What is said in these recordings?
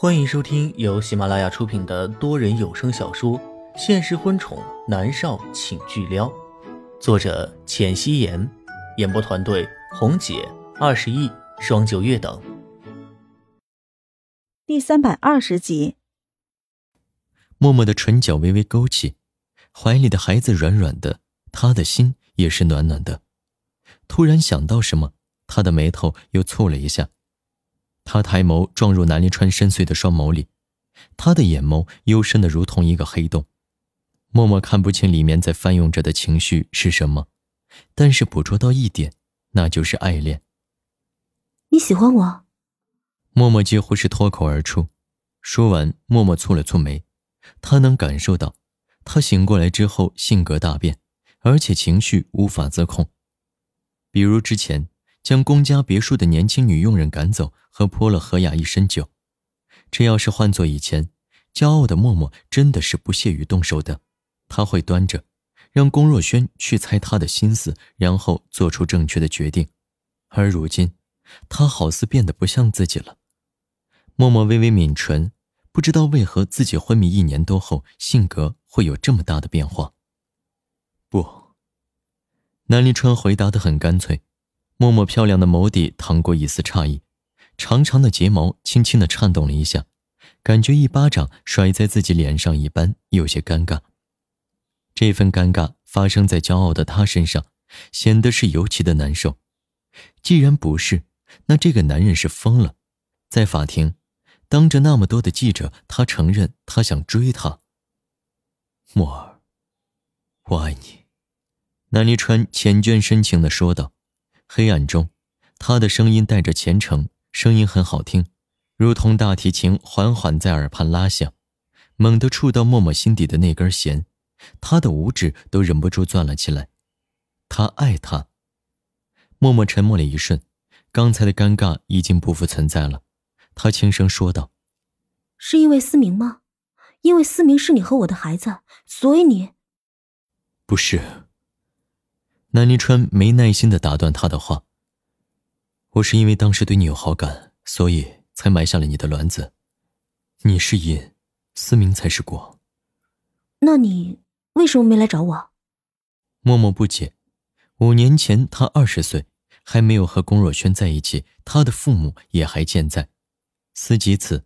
欢迎收听由喜马拉雅出品的多人有声小说《现实婚宠男少请巨撩》，作者：浅汐颜，演播团队：红姐、二十亿、双九月等。第三百二十集，默默的唇角微微勾起，怀里的孩子软软的，他的心也是暖暖的。突然想到什么，他的眉头又蹙了一下。他抬眸撞入南临川深邃的双眸里，他的眼眸幽深的如同一个黑洞。默默看不清里面在翻涌着的情绪是什么，但是捕捉到一点，那就是爱恋。你喜欢我？默默几乎是脱口而出。说完，默默蹙了蹙眉。他能感受到，他醒过来之后性格大变，而且情绪无法自控。比如之前。将公家别墅的年轻女佣人赶走，和泼了何雅一身酒。这要是换做以前，骄傲的默默真的是不屑于动手的。他会端着，让龚若轩去猜他的心思，然后做出正确的决定。而如今，他好似变得不像自己了。默默微微抿唇，不知道为何自己昏迷一年多后，性格会有这么大的变化。不，南离川回答的很干脆。默默漂亮的眸底淌过一丝诧异，长长的睫毛轻轻的颤动了一下，感觉一巴掌甩在自己脸上一般，有些尴尬。这份尴尬发生在骄傲的他身上，显得是尤其的难受。既然不是，那这个男人是疯了。在法庭，当着那么多的记者，他承认他想追她。默儿，我爱你。南离川缱绻深情的说道。黑暗中，他的声音带着虔诚，声音很好听，如同大提琴缓缓在耳畔拉响，猛地触到默默心底的那根弦，他的五指都忍不住攥了起来。他爱他。默默沉默了一瞬，刚才的尴尬已经不复存在了。他轻声说道：“是因为思明吗？因为思明是你和我的孩子，所以你……不是。”南离川没耐心的打断他的话。我是因为当时对你有好感，所以才埋下了你的卵子。你是因，思明才是果。那你为什么没来找我？默默不解。五年前他二十岁，还没有和龚若轩在一起，他的父母也还健在。思及此，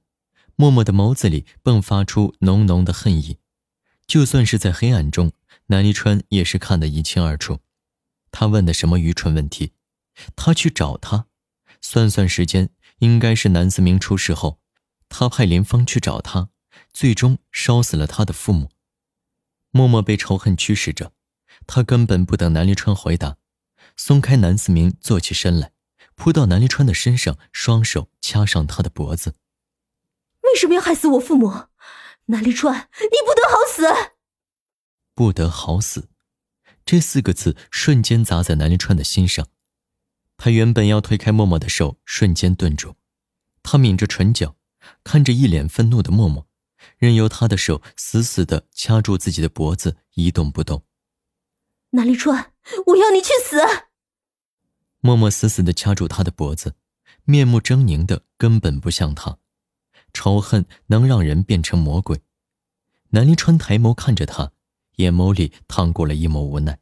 默默的眸子里迸发出浓浓的恨意。就算是在黑暗中，南离川也是看得一清二楚。他问的什么愚蠢问题？他去找他，算算时间，应该是南思明出事后，他派林芳去找他，最终烧死了他的父母。默默被仇恨驱使着，他根本不等南立川回答，松开南思明，坐起身来，扑到南立川的身上，双手掐上他的脖子。为什么要害死我父母？南立川，你不得好死！不得好死。这四个字瞬间砸在南临川的心上，他原本要推开默默的手，瞬间顿住。他抿着唇角，看着一脸愤怒的默默，任由他的手死死的掐住自己的脖子，一动不动。南临川，我要你去死！默默死死的掐住他的脖子，面目狰狞的，根本不像他。仇恨能让人变成魔鬼。南临川抬眸看着他。眼眸里淌过了一抹无奈。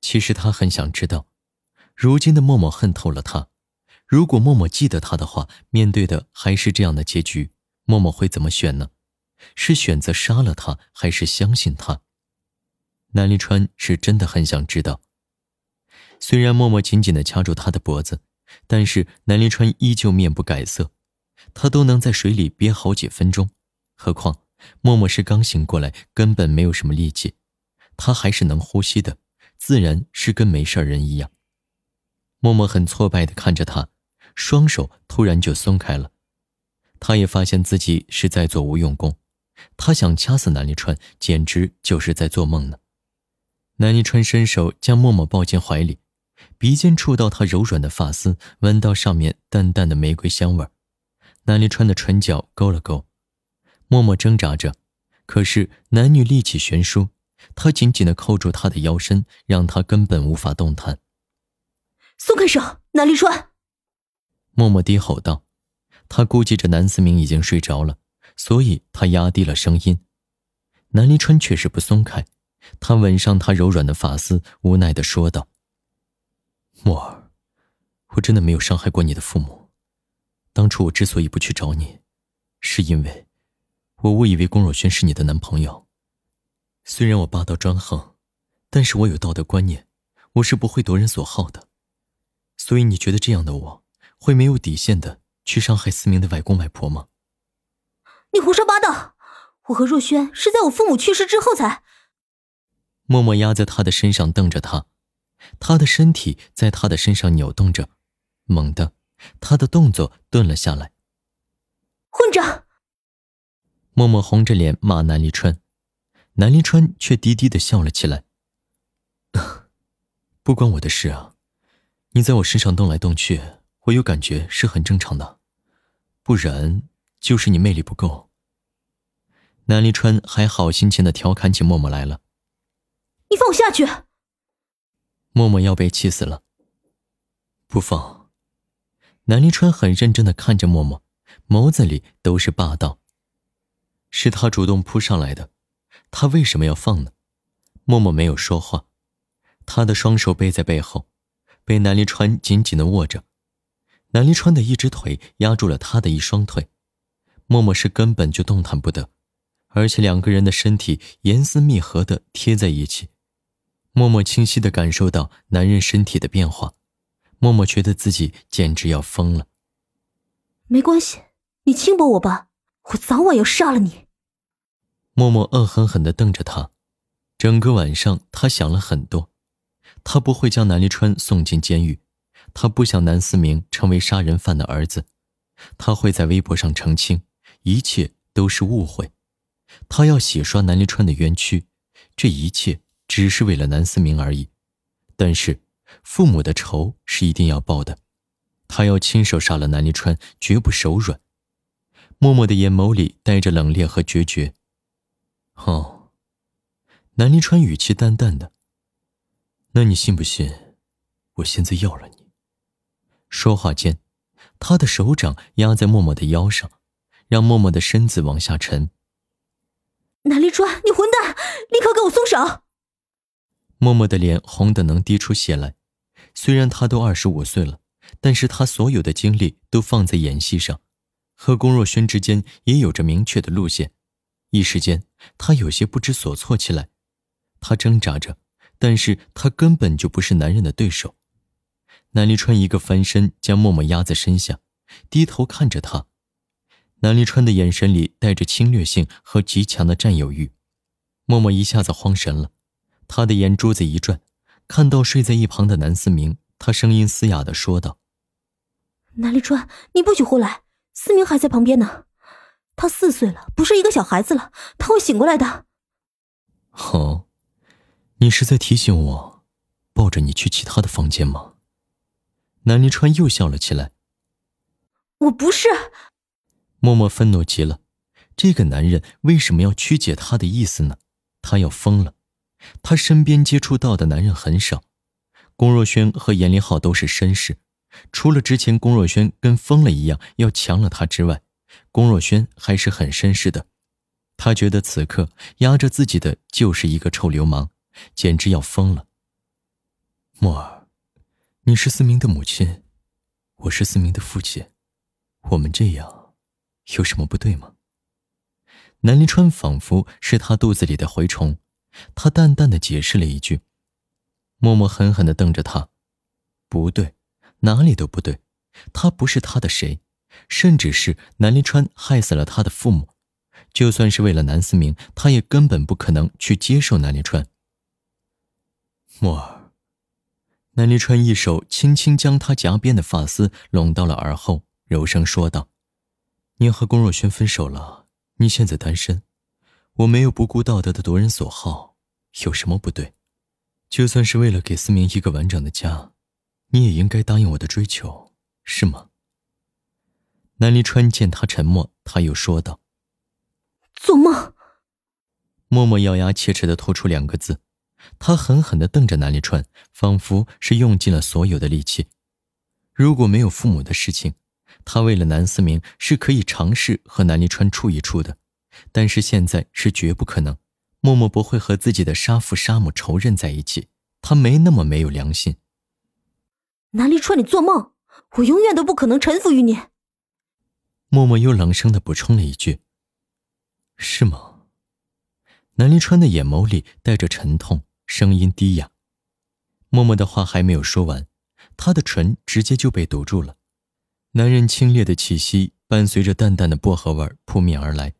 其实他很想知道，如今的默默恨透了他。如果默默记得他的话，面对的还是这样的结局，默默会怎么选呢？是选择杀了他，还是相信他？南离川是真的很想知道。虽然默默紧紧的掐住他的脖子，但是南离川依旧面不改色。他都能在水里憋好几分钟，何况……默默是刚醒过来，根本没有什么力气，他还是能呼吸的，自然是跟没事人一样。默默很挫败的看着他，双手突然就松开了。他也发现自己是在做无用功，他想掐死南离川，简直就是在做梦呢。南离川伸手将默默抱进怀里，鼻尖触到他柔软的发丝，闻到上面淡淡的玫瑰香味南离川的唇角勾了勾。默默挣扎着，可是男女力气悬殊，他紧紧的扣住她的腰身，让她根本无法动弹。松开手，南离川！默默低吼道，他估计着南思明已经睡着了，所以他压低了声音。南离川却是不松开，他吻上她柔软的发丝，无奈的说道：“默儿，我真的没有伤害过你的父母。当初我之所以不去找你，是因为，我误以为龚若轩是你的男朋友。虽然我霸道专横，但是我有道德观念，我是不会夺人所好的。所以你觉得这样的我，会没有底线的去伤害思明的外公外婆吗？你胡说八道！”我和若轩是在我父母去世之后才。默默压在他的身上，瞪着他，他的身体在他的身上扭动着，猛地，他的动作顿了下来。混账！默默红着脸骂南离川，南离川却低低的笑了起来。不关我的事啊，你在我身上动来动去，我有感觉是很正常的，不然就是你魅力不够。南离川还好心情的调侃起默默来了：“你放我下去！”默默要被气死了。不放。南离川很认真的看着默默，眸子里都是霸道。是他主动扑上来的，他为什么要放呢？默默没有说话，他的双手背在背后，被南离川紧紧的握着。南离川的一只腿压住了他的一双腿，默默是根本就动弹不得。而且两个人的身体严丝密合的贴在一起，默默清晰的感受到男人身体的变化，默默觉得自己简直要疯了。没关系，你轻薄我吧，我早晚要杀了你。默默恶狠狠的瞪着他，整个晚上他想了很多，他不会将南离川送进监狱，他不想南思明成为杀人犯的儿子，他会在微博上澄清，一切都是误会。他要洗刷南离川的冤屈，这一切只是为了南思明而已。但是，父母的仇是一定要报的。他要亲手杀了南离川，绝不手软。默默的眼眸里带着冷冽和决绝。哦，南临川语气淡淡的。那你信不信，我现在要了你？说话间，他的手掌压在默默的腰上，让默默的身子往下沉。南离川，你混蛋！立刻给我松手！默默的脸红的能滴出血来。虽然他都二十五岁了，但是他所有的精力都放在演戏上，和龚若轩之间也有着明确的路线。一时间，他有些不知所措起来。他挣扎着，但是他根本就不是男人的对手。南离川一个翻身，将默默压在身下，低头看着他。南离川的眼神里带着侵略性和极强的占有欲，默默一下子慌神了，他的眼珠子一转，看到睡在一旁的南思明，他声音嘶哑的说道：“南离川，你不许胡来！思明还在旁边呢，他四岁了，不是一个小孩子了，他会醒过来的。”好，你是在提醒我，抱着你去其他的房间吗？南临川又笑了起来。我不是。默默愤怒极了，这个男人为什么要曲解他的意思呢？他要疯了！他身边接触到的男人很少，龚若轩和严林浩都是绅士，除了之前龚若轩跟疯了一样要强了他之外，龚若轩还是很绅士的。他觉得此刻压着自己的就是一个臭流氓，简直要疯了。默儿，你是思明的母亲，我是思明的父亲，我们这样。有什么不对吗？南临川仿佛是他肚子里的蛔虫，他淡淡的解释了一句。默默狠狠的瞪着他，不对，哪里都不对，他不是他的谁，甚至是南临川害死了他的父母，就算是为了南思明，他也根本不可能去接受南临川。默儿，南临川一手轻轻将他夹边的发丝拢到了耳后，柔声说道。你和龚若轩分手了，你现在单身，我没有不顾道德的夺人所好，有什么不对？就算是为了给思明一个完整的家，你也应该答应我的追求，是吗？南离川见他沉默，他又说道：“做梦。”默默咬牙切齿的吐出两个字，他狠狠的瞪着南离川，仿佛是用尽了所有的力气。如果没有父母的事情。他为了南思明是可以尝试和南离川处一处的，但是现在是绝不可能。默默不会和自己的杀父杀母仇人在一起，他没那么没有良心。南离川，你做梦！我永远都不可能臣服于你。默默又冷声的补充了一句：“是吗？”南离川的眼眸里带着沉痛，声音低哑。默默的话还没有说完，他的唇直接就被堵住了。男人清冽的气息伴随着淡淡的薄荷味扑面而来，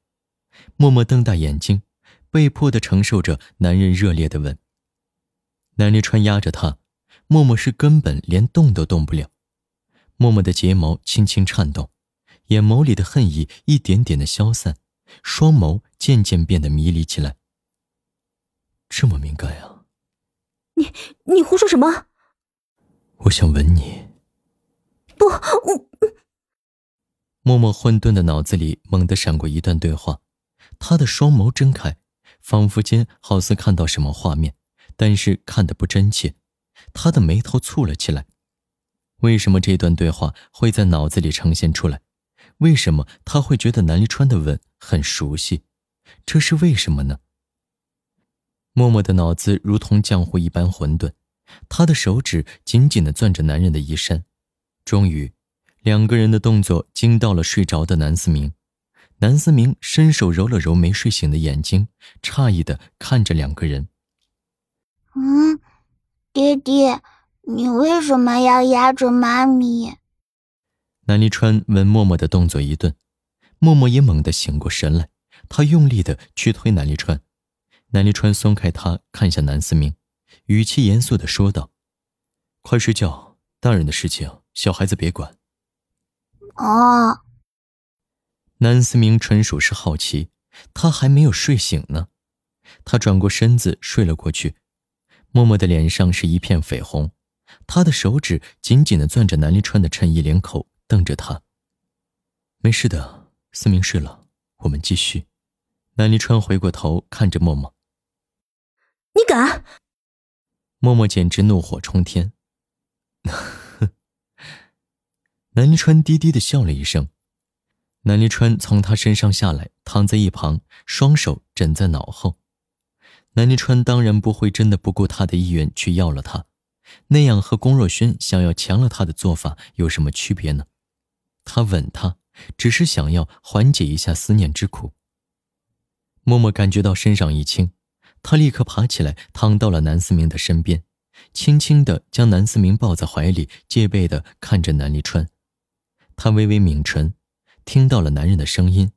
默默瞪大眼睛。被迫的承受着男人热烈的吻。南离川压着她，默默是根本连动都动不了。默默的睫毛轻轻颤动，眼眸里的恨意一点点的消散，双眸渐渐变得迷离起来。这么敏感啊？你你胡说什么？我想吻你。不，我。默默混沌的脑子里猛地闪过一段对话，他的双眸睁开。仿佛间好似看到什么画面，但是看得不真切。他的眉头蹙了起来。为什么这段对话会在脑子里呈现出来？为什么他会觉得南离川的吻很熟悉？这是为什么呢？默默的脑子如同浆糊一般混沌，他的手指紧紧地攥着男人的衣衫。终于，两个人的动作惊到了睡着的南思明。南思明伸手揉了揉没睡醒的眼睛，诧异的看着两个人。嗯，爹爹，你为什么要压着妈咪？南离川闻默默的动作一顿，默默也猛地醒过神来，他用力的去推南离川。南离川松开他，看向南思明，语气严肃的说道：“快睡觉，大人的事情小孩子别管。”哦。南思明纯属是好奇，他还没有睡醒呢。他转过身子睡了过去。默默的脸上是一片绯红，她的手指紧紧的攥着南离川的衬衣领口，瞪着他。没事的，思明睡了，我们继续。南离川回过头看着默默：“你敢？”默默简直怒火冲天。南离川低低的笑了一声。南离川从他身上下来，躺在一旁，双手枕在脑后。南离川当然不会真的不顾他的意愿去要了他，那样和龚若轩想要强了他的做法有什么区别呢？他吻他，只是想要缓解一下思念之苦。默默感觉到身上一轻，他立刻爬起来，躺到了南思明的身边，轻轻地将南思明抱在怀里，戒备地看着南离川。他微微抿唇。听到了男人的声音，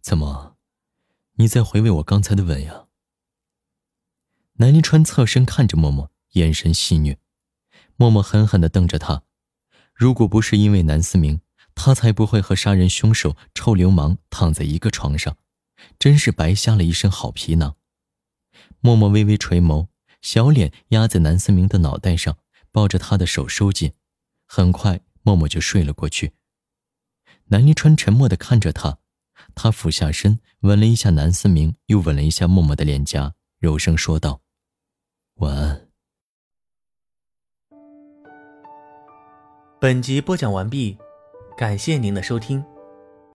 怎么，你在回味我刚才的吻呀？南临川侧身看着默默，眼神戏谑。默默狠狠地瞪着他。如果不是因为南思明，他才不会和杀人凶手臭流氓躺在一个床上，真是白瞎了一身好皮囊。默默微微垂眸，小脸压在南思明的脑袋上，抱着他的手收紧。很快，默默就睡了过去。南离川沉默的看着他，他俯下身吻了一下南思明，又吻了一下默默的脸颊，柔声说道：“晚安。”本集播讲完毕，感谢您的收听。